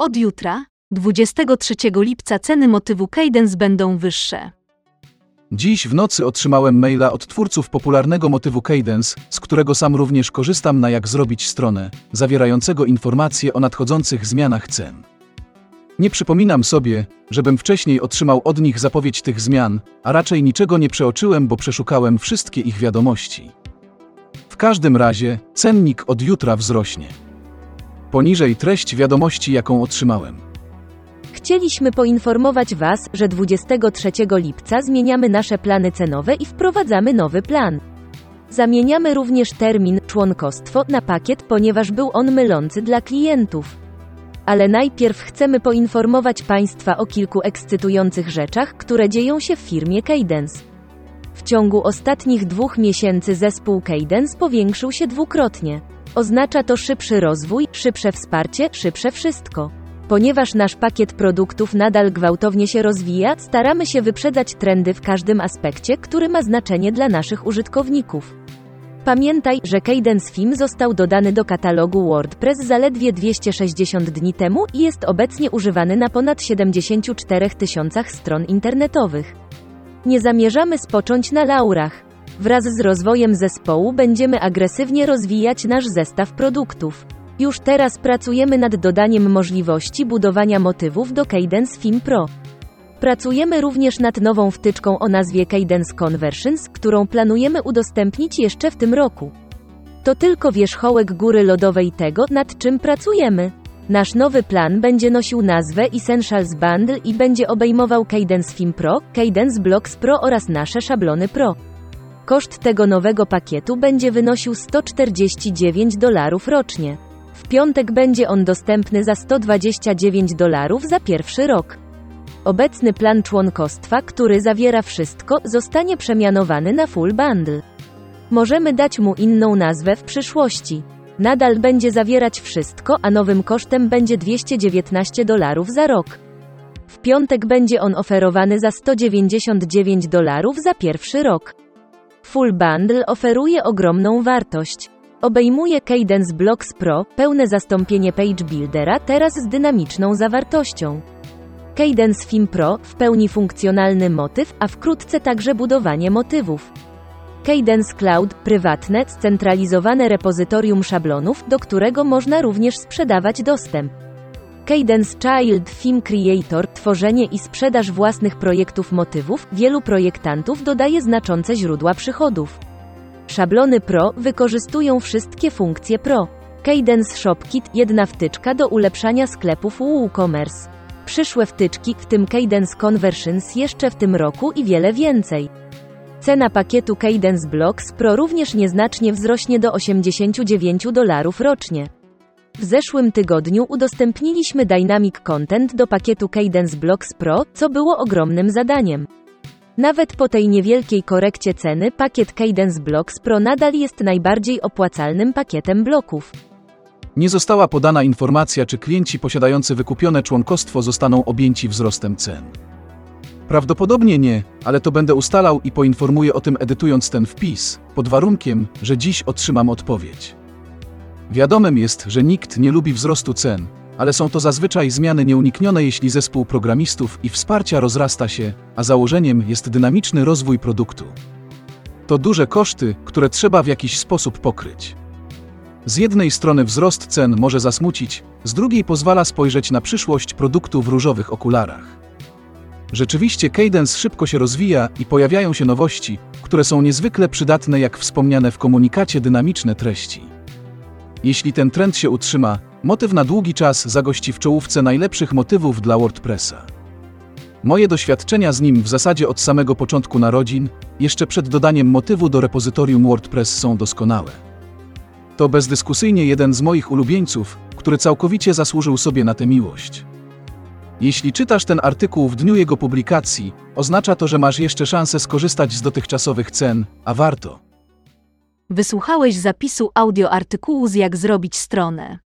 Od jutra, 23 lipca ceny motywu Cadence będą wyższe. Dziś w nocy otrzymałem maila od twórców popularnego motywu Cadence, z którego sam również korzystam na jak zrobić stronę, zawierającego informacje o nadchodzących zmianach cen. Nie przypominam sobie, żebym wcześniej otrzymał od nich zapowiedź tych zmian, a raczej niczego nie przeoczyłem, bo przeszukałem wszystkie ich wiadomości. W każdym razie, cennik od jutra wzrośnie. Poniżej treść wiadomości, jaką otrzymałem. Chcieliśmy poinformować Was, że 23 lipca zmieniamy nasze plany cenowe i wprowadzamy nowy plan. Zamieniamy również termin członkostwo na pakiet, ponieważ był on mylący dla klientów. Ale najpierw chcemy poinformować Państwa o kilku ekscytujących rzeczach, które dzieją się w firmie Cadence. W ciągu ostatnich dwóch miesięcy zespół Cadence powiększył się dwukrotnie. Oznacza to szybszy rozwój, szybsze wsparcie, szybsze wszystko. Ponieważ nasz pakiet produktów nadal gwałtownie się rozwija, staramy się wyprzedzać trendy w każdym aspekcie, który ma znaczenie dla naszych użytkowników. Pamiętaj, że Cadence Film został dodany do katalogu WordPress zaledwie 260 dni temu i jest obecnie używany na ponad 74 tysiącach stron internetowych. Nie zamierzamy spocząć na laurach. Wraz z rozwojem zespołu będziemy agresywnie rozwijać nasz zestaw produktów. Już teraz pracujemy nad dodaniem możliwości budowania motywów do Cadence Film Pro. Pracujemy również nad nową wtyczką o nazwie Cadence Conversions, którą planujemy udostępnić jeszcze w tym roku. To tylko wierzchołek góry lodowej tego, nad czym pracujemy. Nasz nowy plan będzie nosił nazwę Essentials Bundle i będzie obejmował Cadence Film Pro, Cadence Blocks Pro oraz nasze szablony Pro. Koszt tego nowego pakietu będzie wynosił 149 dolarów rocznie. W piątek będzie on dostępny za 129 dolarów za pierwszy rok. Obecny plan członkostwa, który zawiera wszystko, zostanie przemianowany na Full Bundle. Możemy dać mu inną nazwę w przyszłości. Nadal będzie zawierać wszystko, a nowym kosztem będzie 219 dolarów za rok. W piątek będzie on oferowany za 199 dolarów za pierwszy rok. Full Bundle oferuje ogromną wartość. Obejmuje Cadence Blocks Pro, pełne zastąpienie Page Buildera, teraz z dynamiczną zawartością. Cadence Film Pro, w pełni funkcjonalny motyw, a wkrótce także budowanie motywów. Cadence Cloud, prywatne, scentralizowane repozytorium szablonów, do którego można również sprzedawać dostęp. Cadence Child Film Creator, tworzenie i sprzedaż własnych projektów motywów, wielu projektantów dodaje znaczące źródła przychodów. Szablony Pro wykorzystują wszystkie funkcje Pro. Cadence ShopKit, jedna wtyczka do ulepszania sklepów WooCommerce. Przyszłe wtyczki, w tym Cadence Conversions jeszcze w tym roku i wiele więcej. Cena pakietu Cadence Blocks Pro również nieznacznie wzrośnie do 89 dolarów rocznie. W zeszłym tygodniu udostępniliśmy Dynamic Content do pakietu Cadence Blocks Pro, co było ogromnym zadaniem. Nawet po tej niewielkiej korekcie ceny, pakiet Cadence Blocks Pro nadal jest najbardziej opłacalnym pakietem bloków. Nie została podana informacja, czy klienci posiadający wykupione członkostwo zostaną objęci wzrostem cen. Prawdopodobnie nie, ale to będę ustalał i poinformuję o tym edytując ten wpis, pod warunkiem, że dziś otrzymam odpowiedź. Wiadomym jest, że nikt nie lubi wzrostu cen, ale są to zazwyczaj zmiany nieuniknione, jeśli zespół programistów i wsparcia rozrasta się, a założeniem jest dynamiczny rozwój produktu. To duże koszty, które trzeba w jakiś sposób pokryć. Z jednej strony wzrost cen może zasmucić, z drugiej pozwala spojrzeć na przyszłość produktu w różowych okularach. Rzeczywiście Cadence szybko się rozwija i pojawiają się nowości, które są niezwykle przydatne jak wspomniane w komunikacie dynamiczne treści. Jeśli ten trend się utrzyma, motyw na długi czas zagości w czołówce najlepszych motywów dla WordPressa. Moje doświadczenia z nim w zasadzie od samego początku narodzin, jeszcze przed dodaniem motywu do repozytorium WordPress są doskonałe. To bezdyskusyjnie jeden z moich ulubieńców, który całkowicie zasłużył sobie na tę miłość. Jeśli czytasz ten artykuł w dniu jego publikacji, oznacza to, że masz jeszcze szansę skorzystać z dotychczasowych cen, a warto. Wysłuchałeś zapisu audio artykułu z Jak zrobić stronę.